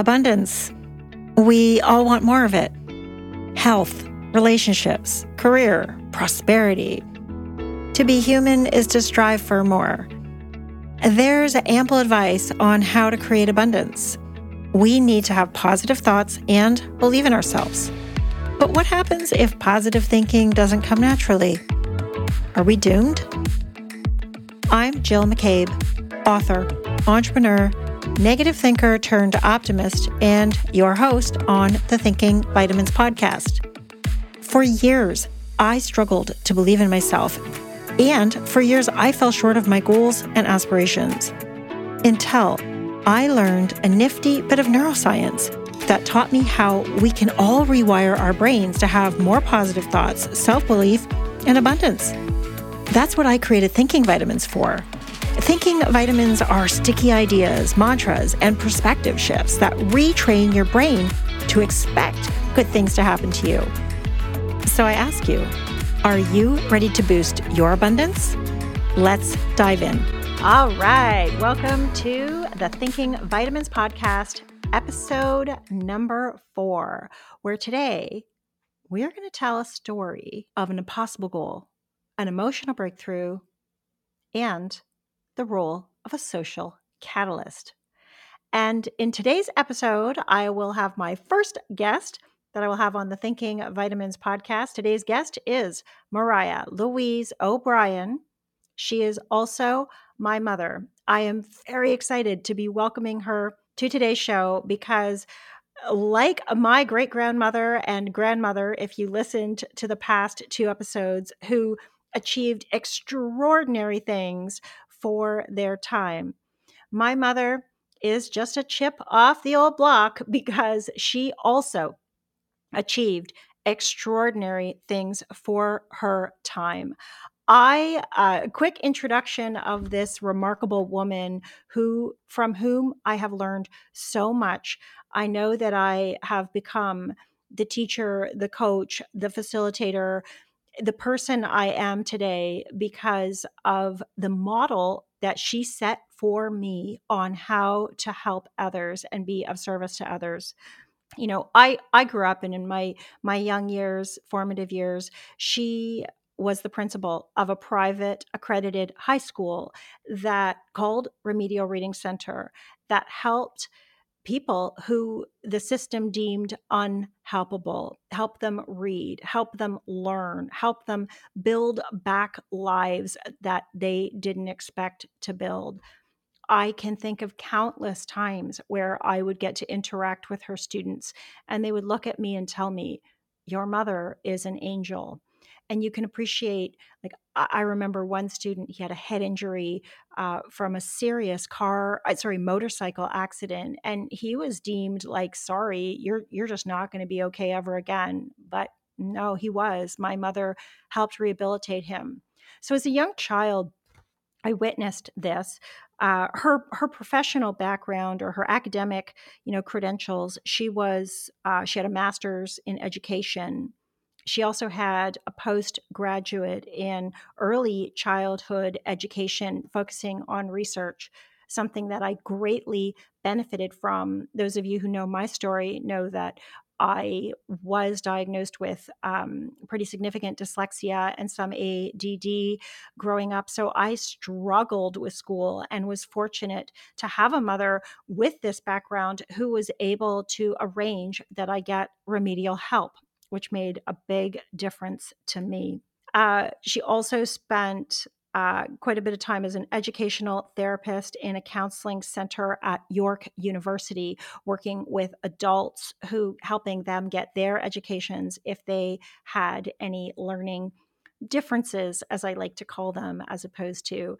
abundance. We all want more of it health, relationships, career, prosperity. To be human is to strive for more. There's ample advice on how to create abundance. We need to have positive thoughts and believe in ourselves. But what happens if positive thinking doesn't come naturally? Are we doomed? I'm Jill McCabe, author, entrepreneur, negative thinker turned optimist, and your host on the Thinking Vitamins podcast. For years, I struggled to believe in myself, and for years, I fell short of my goals and aspirations until I learned a nifty bit of neuroscience that taught me how we can all rewire our brains to have more positive thoughts, self belief, and abundance. That's what I created Thinking Vitamins for. Thinking vitamins are sticky ideas, mantras, and perspective shifts that retrain your brain to expect good things to happen to you. So I ask you, are you ready to boost your abundance? Let's dive in. All right. Welcome to the Thinking Vitamins podcast, episode number four, where today we are going to tell a story of an impossible goal an emotional breakthrough, and the role of a social catalyst. And in today's episode, I will have my first guest that I will have on the Thinking Vitamins podcast. Today's guest is Maria Louise O'Brien. She is also my mother. I am very excited to be welcoming her to today's show because like my great grandmother and grandmother, if you listened to the past two episodes, who achieved extraordinary things for their time. My mother is just a chip off the old block because she also achieved extraordinary things for her time. I uh, quick introduction of this remarkable woman who from whom I have learned so much. I know that I have become the teacher, the coach, the facilitator, the person I am today because of the model that she set for me on how to help others and be of service to others. You know i i grew up and in my my young years formative years she was the principal of a private accredited high school that called remedial reading center that helped people who the system deemed unhelpable, help them read, help them learn, help them build back lives that they didn't expect to build. I can think of countless times where I would get to interact with her students and they would look at me and tell me, Your mother is an angel and you can appreciate like i remember one student he had a head injury uh, from a serious car uh, sorry motorcycle accident and he was deemed like sorry you're you're just not going to be okay ever again but no he was my mother helped rehabilitate him so as a young child I witnessed this. Uh, her her professional background or her academic, you know, credentials. She was uh, she had a master's in education she also had a postgraduate in early childhood education, focusing on research, something that I greatly benefited from. Those of you who know my story know that I was diagnosed with um, pretty significant dyslexia and some ADD growing up. So I struggled with school and was fortunate to have a mother with this background who was able to arrange that I get remedial help which made a big difference to me. Uh, she also spent uh, quite a bit of time as an educational therapist in a counseling center at York University, working with adults who helping them get their educations if they had any learning differences, as I like to call them, as opposed to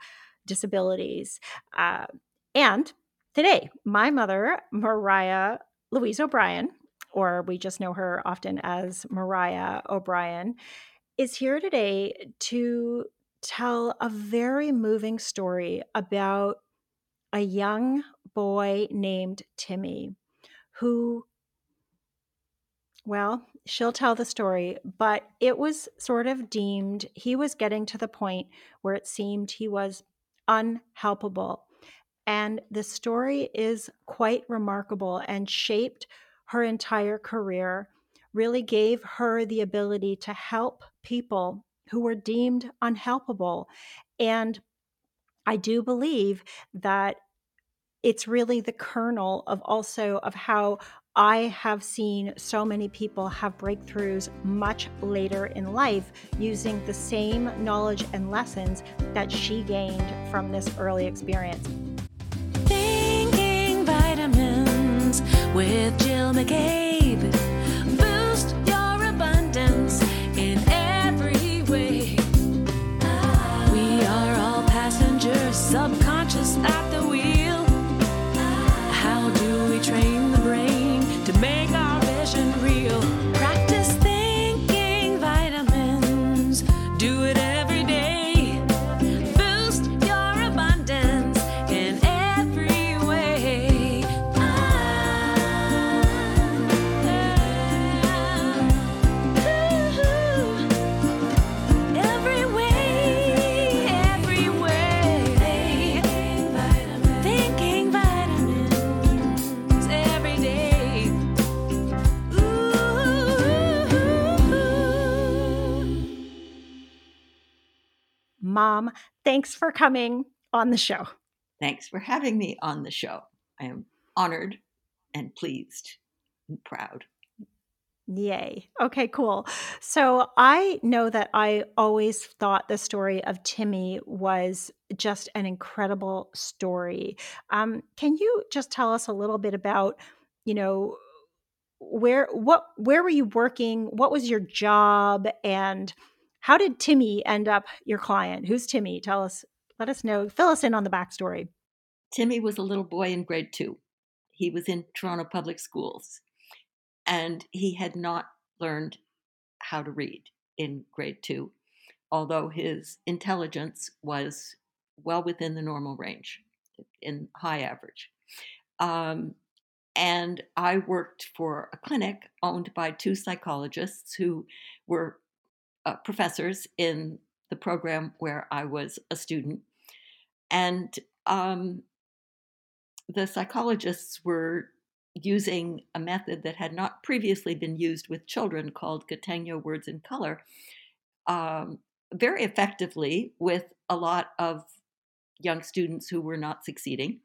disabilities. Uh, and today, my mother, Maria Louise O'Brien, or we just know her often as Maria O'Brien, is here today to tell a very moving story about a young boy named Timmy who, well, she'll tell the story, but it was sort of deemed he was getting to the point where it seemed he was unhelpable. And the story is quite remarkable and shaped her entire career, really gave her the ability to help people who were deemed unhelpable. And I do believe that it's really the kernel of also of how I have seen so many people have breakthroughs much later in life using the same knowledge and lessons that she gained from this early experience. With Jill McCabe. Boost your abundance in every way. We are all passengers, subconscious Mom, thanks for coming on the show. Thanks for having me on the show. I am honored and pleased and proud. Yay. Okay, cool. So I know that I always thought the story of Timmy was just an incredible story. Um, can you just tell us a little bit about, you know, where what where were you working? What was your job and how did Timmy end up your client? Who's Timmy? Tell us, let us know, fill us in on the backstory. Timmy was a little boy in grade two. He was in Toronto Public Schools and he had not learned how to read in grade two, although his intelligence was well within the normal range, in high average. Um, and I worked for a clinic owned by two psychologists who were uh, professors in the program where I was a student. And um, the psychologists were using a method that had not previously been used with children called Gattegno Words in Color um, very effectively with a lot of young students who were not succeeding.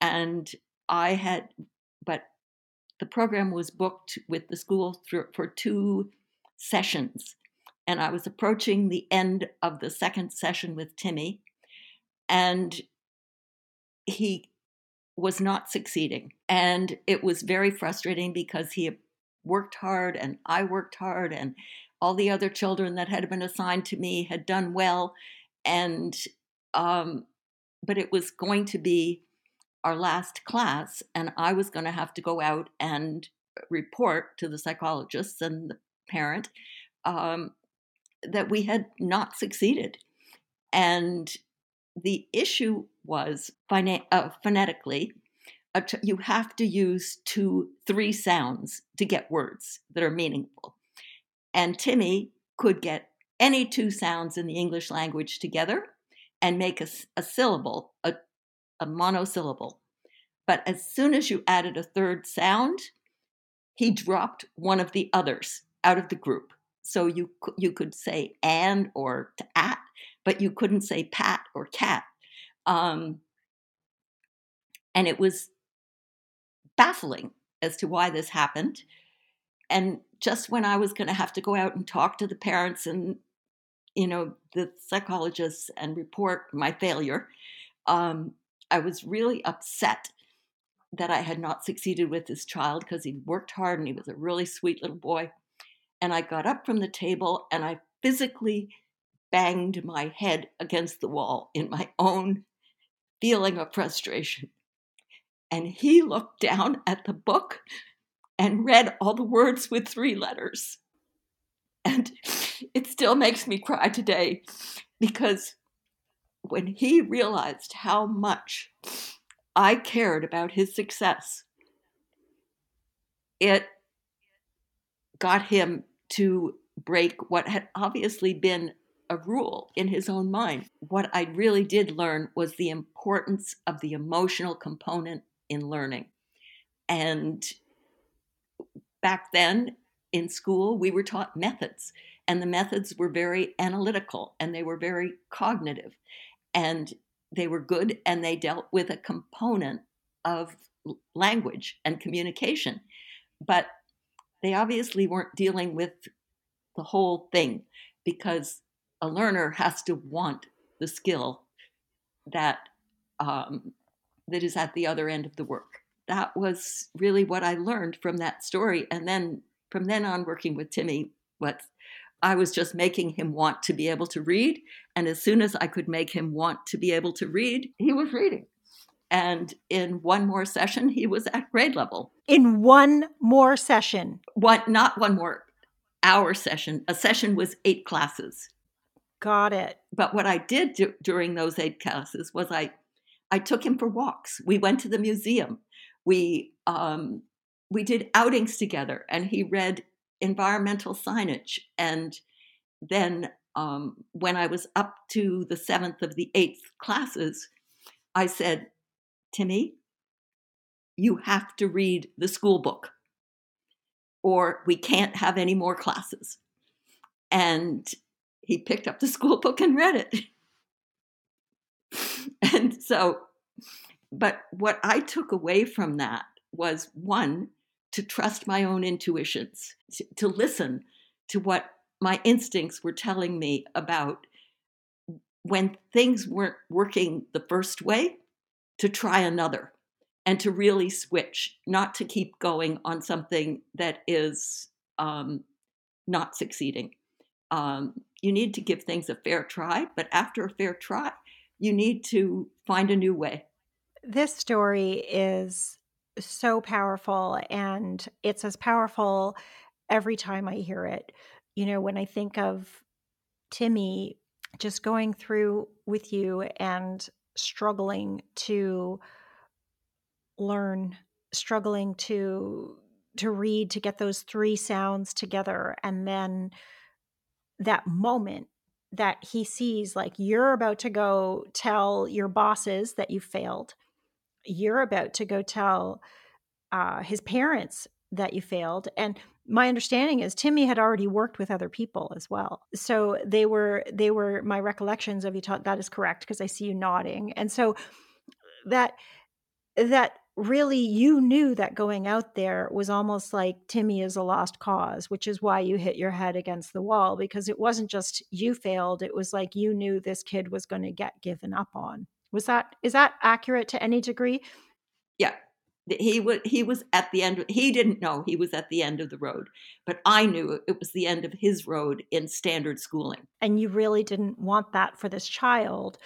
And I had, but the program was booked with the school for two sessions. And I was approaching the end of the second session with Timmy, and he was not succeeding. And it was very frustrating because he worked hard and I worked hard and all the other children that had been assigned to me had done well. And, um, but it was going to be our last class, and I was going to have to go out and report to the psychologists and the parent um, that we had not succeeded. And the issue was uh, phonetically, you have to use two, three sounds to get words that are meaningful. And Timmy could get any two sounds in the English language together and make a, a syllable, a, a monosyllable. But as soon as you added a third sound, he dropped one of the others out of the group. So you you could say and or at, but you couldn't say pat or cat. Um, and it was baffling as to why this happened. And just when I was going to have to go out and talk to the parents and, you know, the psychologists and report my failure, um, I was really upset that I had not succeeded with this child because he worked hard and he was a really sweet little boy. And I got up from the table and I physically banged my head against the wall in my own feeling of frustration. And he looked down at the book and read all the words with three letters. And it still makes me cry today because when he realized how much I cared about his success, it got him to break what had obviously been a rule in his own mind. What I really did learn was the importance of the emotional component in learning. And back then in school, we were taught methods, and the methods were very analytical and they were very cognitive. And they were good and they dealt with a component of language and communication. But they obviously weren't dealing with the whole thing because a learner has to want the skill that um, that is at the other end of the work. That was really what I learned from that story, and then from then on, working with Timmy, what I was just making him want to be able to read, and as soon as I could make him want to be able to read, he was reading. And in one more session, he was at grade level. In one more session. One, not one more hour session. A session was eight classes. Got it. But what I did do, during those eight classes was I, I took him for walks. We went to the museum. We um, we did outings together, and he read environmental signage. And then um, when I was up to the seventh of the eighth classes, I said, Timmy, you have to read the school book, or we can't have any more classes. And he picked up the school book and read it. and so, but what I took away from that was one, to trust my own intuitions, to, to listen to what my instincts were telling me about when things weren't working the first way, to try another and to really switch, not to keep going on something that is um, not succeeding. Um, you need to give things a fair try, but after a fair try, you need to find a new way. This story is so powerful, and it's as powerful every time I hear it. You know, when I think of Timmy just going through with you and struggling to learn, struggling to to read to get those three sounds together and then that moment that he sees like you're about to go tell your bosses that you failed. You're about to go tell uh, his parents that you failed and my understanding is timmy had already worked with other people as well so they were they were my recollections of you taught that is correct because i see you nodding and so that that really you knew that going out there was almost like Timmy is a lost cause, which is why you hit your head against the wall because it wasn't just you failed, it was like you knew this kid was going to get given up on. Was that is that accurate to any degree? Yeah. He was he was at the end of, he didn't know he was at the end of the road, but I knew it was the end of his road in standard schooling. And you really didn't want that for this child.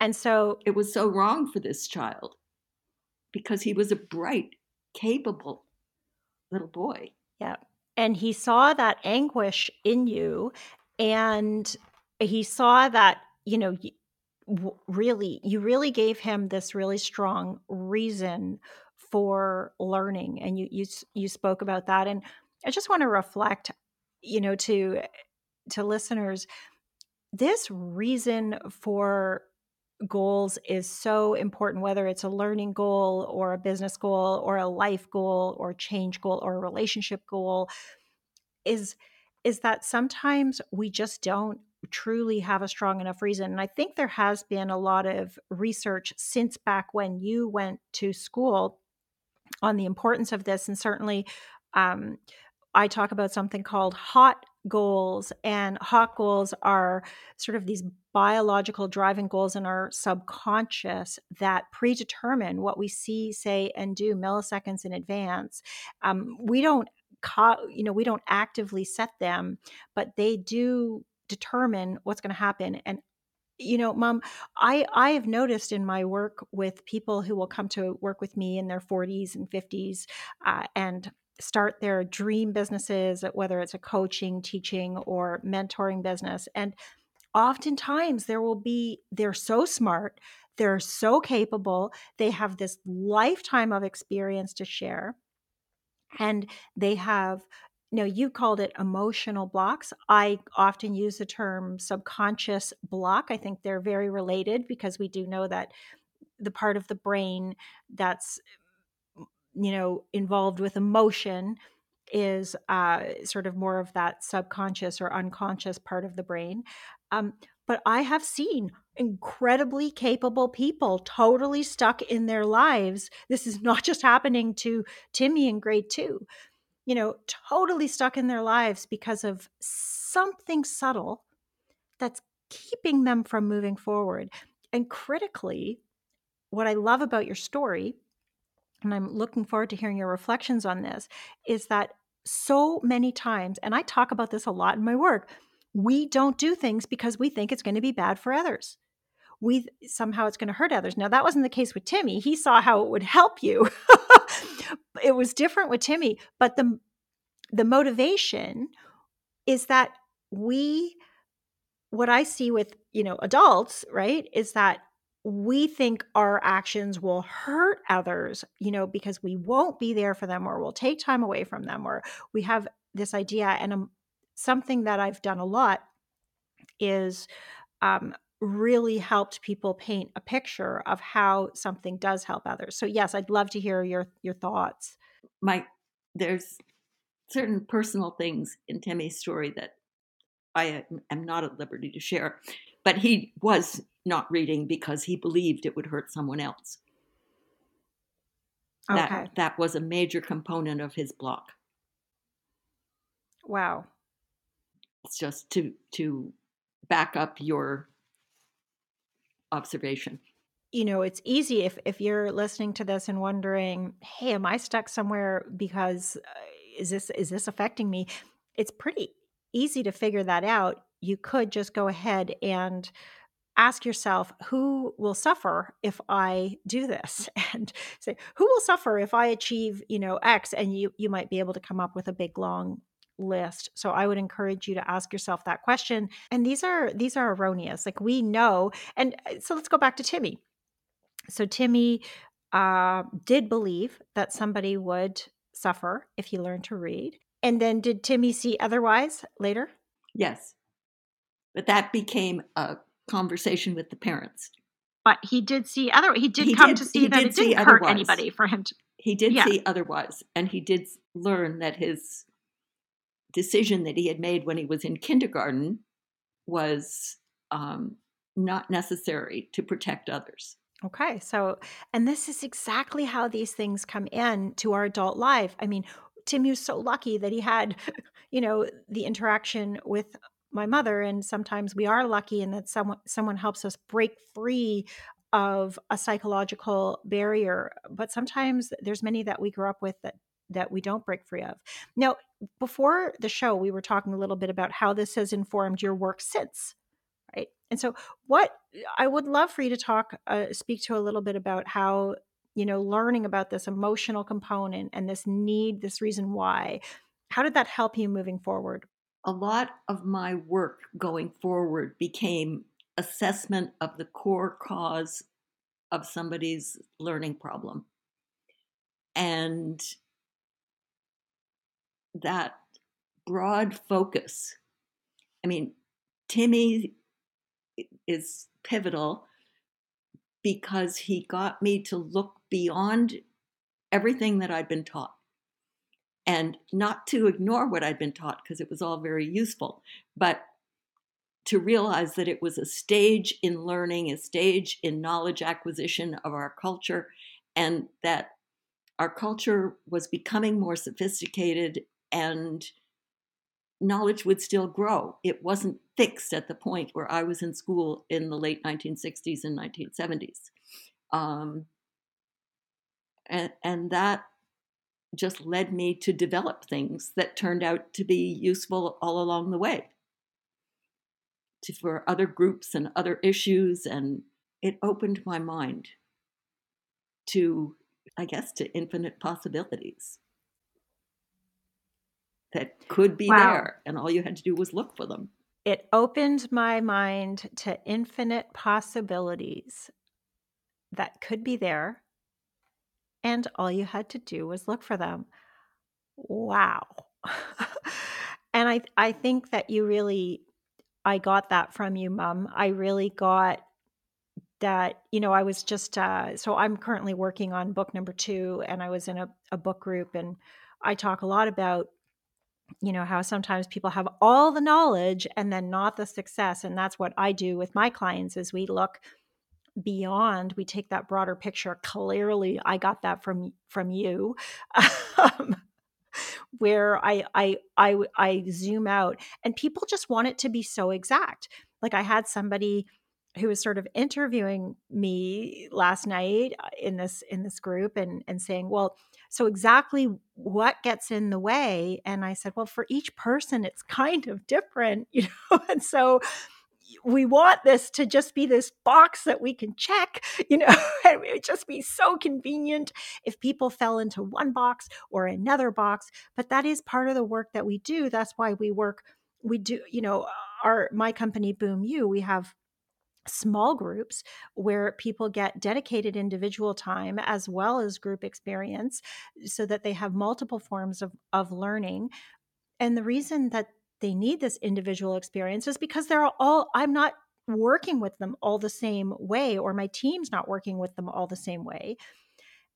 And so it was so wrong for this child because he was a bright, capable little boy. Yeah. And he saw that anguish in you and he saw that, you know, really, you really gave him this really strong reason for learning. And you, you, you spoke about that. And I just want to reflect, you know, to, to listeners, this reason for goals is so important, whether it's a learning goal or a business goal or a life goal or change goal or a relationship goal, is is that sometimes we just don't truly have a strong enough reason. And I think there has been a lot of research since back when you went to school on the importance of this. And certainly, um, I talk about something called hot goals and hot goals are sort of these biological driving goals in our subconscious that predetermine what we see say and do milliseconds in advance um, we don't you know we don't actively set them but they do determine what's going to happen and you know mom i i have noticed in my work with people who will come to work with me in their 40s and 50s uh, and start their dream businesses, whether it's a coaching, teaching, or mentoring business. And oftentimes there will be, they're so smart, they're so capable, they have this lifetime of experience to share, and they have no, you called it emotional blocks. I often use the term subconscious block. I think they're very related because we do know that the part of the brain that's you know involved with emotion is uh, sort of more of that subconscious or unconscious part of the brain. Um, but I have seen incredibly capable people totally stuck in their lives. This is not just happening to Timmy in grade two, you know, totally stuck in their lives because of something subtle that's keeping them from moving forward. And critically, what I love about your story, and I'm looking forward to hearing your reflections on this, is that so many times, and I talk about this a lot in my work, we don't do things because we think it's going to be bad for others. We somehow it's going to hurt others. Now that wasn't the case with Timmy. He saw how it would help you. it was different with Timmy, but the the motivation is that we what I see with, you know, adults, right, is that we think our actions will hurt others, you know, because we won't be there for them or we'll take time away from them or we have this idea. And um, something that I've done a lot is um, really helped people paint a picture of how something does help others. So yes, I'd love to hear your your thoughts. My there's certain personal things in Timmy's story that I am- not at liberty to share, but he was not reading because he believed it would hurt someone else. That Okay. that was a major component of his block. Wow. It's just to to back up your observation. you know it's easy if if you're listening to this and wondering hey am i stuck somewhere because uh, is this is this affecting me? It's pretty easy to figure that out. You could just go ahead and ask yourself who will suffer if i do this? And say who will suffer if i achieve you know x? And you you might be able to come up with a big long list so i would encourage you to ask yourself that question and these are these are erroneous like we know and uh, so let's go back to timmy so Timmy uh, did believe that somebody would suffer if he learned to read. And then did Timmy see otherwise later? Yes. But that became a conversation with the parents. But he did see other. He did He come did- to see that did it didn't hurt otherwise. anybody for him to. He did Yeah. see otherwise, and he did learn that his decision that he had made when he was in kindergarten was um, not necessary to protect others. Okay, so and this is exactly how these things come in to our adult life. I mean, Timmy was so lucky that he had, you know, the interaction with my mother, and sometimes we are lucky in that someone someone helps us break free of a psychological barrier. But sometimes there's many that we grew up with that that we don't break free of. Now, before the show, we were talking a little bit about how this has informed your work since, right? And so, what I would love for you to talk, uh, speak to a little bit about how, you know, learning about this emotional component and this need, this reason why, how did that help you moving forward? A lot of my work going forward became assessment of the core cause of somebody's learning problem. And that broad focus. I mean, Timmy is pivotal because he got me to look beyond everything that I'd been taught and not to ignore what I'd been taught because it was all very useful, but to realize that it was a stage in learning, a stage in knowledge acquisition of our culture, and that our culture was becoming more sophisticated and knowledge would still grow. It wasn't fixed at the point where I was in school in the late 1960s and 1970s. Um, and, and that just led me to develop things that turned out to be useful all along the way to, for other groups and other issues. And it opened my mind to, I guess, to infinite possibilities that could be Wow. there. And all you had to do was look for them. It opened my mind to infinite possibilities that could be there. And all you had to do was look for them. Wow. And I I think that you really I got that from you, mom. I really got that, you know, I was just uh so I'm currently working on book number 2 and I was in a, a book group and I talk a lot about you know how sometimes people have all the knowledge and then not the success and that's what I do with my clients is we look beyond we take that broader picture clearly I got that from from you um, where I, I I I zoom out and people just want it to be so exact. Like I had somebody who was sort of interviewing me last night uh, in this in this group and and saying, "Well, so exactly what gets in the way?" And I said, "Well, for each person it's kind of different, you know." And so we want this to just be this box that we can check, you know, and it would just be so convenient if people fell into one box or another box. But that is part of the work that we do. That's why we work, we do, you know, our my company Boom You, we have small groups where people get dedicated individual time as well as group experience so that they have multiple forms of, of learning and the reason that they need this individual experience is because they're all, I'm not working with them all the same way, or my team's not working with them all the same way.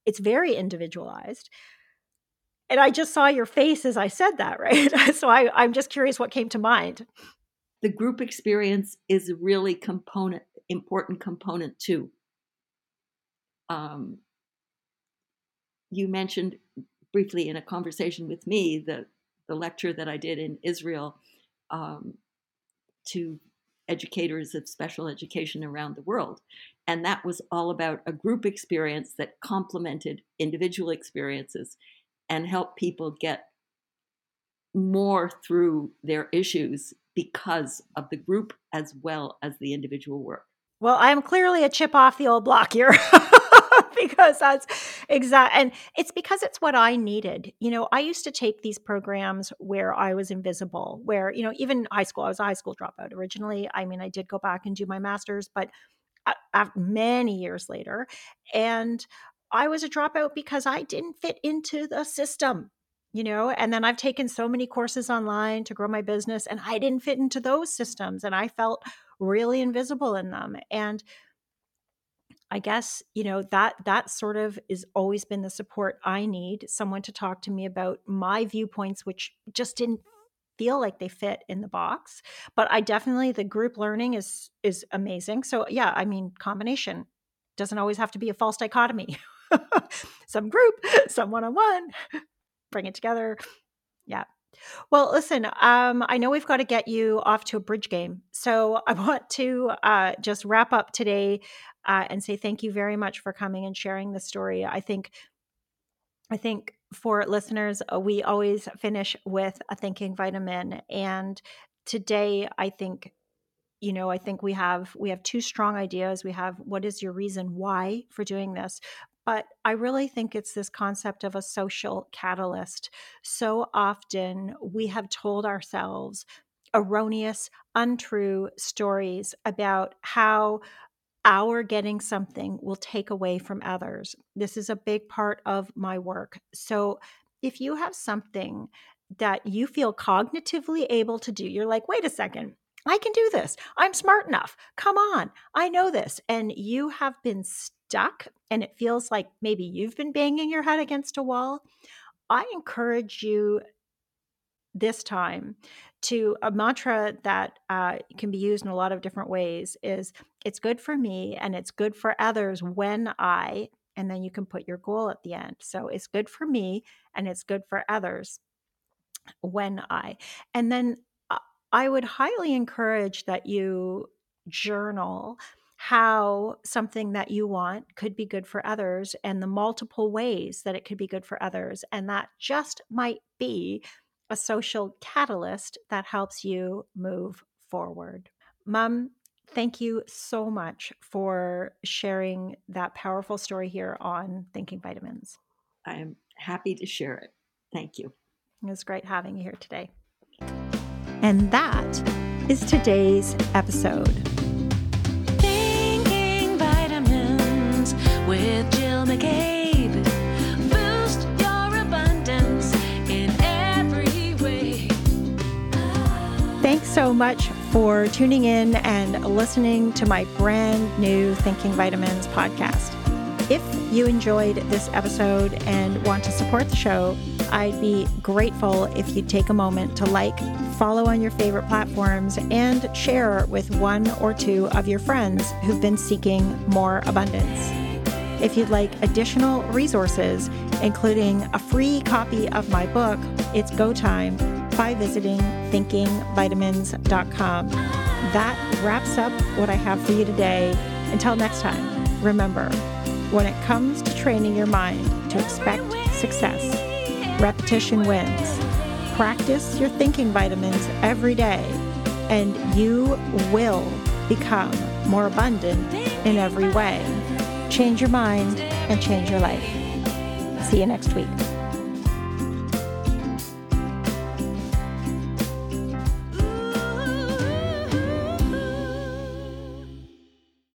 It's very individualized. And I just saw your face as I said that, right? so I, I'm just curious what came to mind. The group experience is really component, important component too. Um, you mentioned briefly in a conversation with me the the lecture that I did in Israel um, to educators of special education around the world. And that was all about a group experience that complemented individual experiences and helped people get more through their issues because of the group as well as the individual work. Well, I'm clearly a chip off the old block here. because that's exact and it's because it's what I needed. You know, I used to take these programs where I was invisible, where, you know, even high school, I was a high school dropout originally. I mean, I did go back and do my masters, but after many years later, and I was a dropout because I didn't fit into the system you know and then i've taken so many courses online to grow my business and i didn't fit into those systems and i felt really invisible in them and I guess, you know, that that sort of is always been the support I need, someone to talk to me about my viewpoints which just didn't feel like they fit in the box. But I definitely the group learning is is amazing. So yeah, I mean, combination doesn't always have to be a false dichotomy. some group, some one-on-one, bring it together. Yeah. Well, listen, um, I know we've got to get you off to a bridge game. So I want to uh, just wrap up today uh, and say thank you very much for coming and sharing the story. I think, I think for listeners, uh, we always finish with a thinking vitamin, and today I think you know i think we have we have two strong ideas we have what is your reason why for doing this but I really think it's this concept of a social catalyst. So often we have told ourselves erroneous, untrue stories about how our getting something will take away from others. This is a big part of my work. So if you have something that you feel cognitively able to do, you're like, wait a second, I can do this. I'm smart enough. Come on. I know this. And you have been stuck and it feels like maybe you've been banging your head against a wall. I encourage you this time to a mantra that uh, can be used in a lot of different ways is it's good for me and it's good for others when I, and then you can put your goal at the end. So it's good for me and it's good for others when I. And then I would highly encourage that you journal how something that you want could be good for others and the multiple ways that it could be good for others. And that just might be a social catalyst that helps you move forward. Mom, thank you so much for sharing that powerful story here on Thinking Vitamins. I am happy to share it. Thank you. It was great having you here today. And that is today's episode. With Jill McCabe. Boost your abundance in every way. Thanks so much for tuning in and listening to my brand new Thinking Vitamins podcast. If you enjoyed this episode and want to support the show, I'd be grateful if you'd take a moment to like, follow on your favorite platforms, and share with one or two of your friends who've been seeking more abundance. If you'd like additional resources, including a free copy of my book, It's Go Time, by visiting thinkingvitamins.com. That wraps up what I have for you today. Until next time, remember when it comes to training your mind to expect success, repetition wins. Practice your thinking vitamins every day, and you will become more abundant in every way. Change your mind and change your life. See you next week.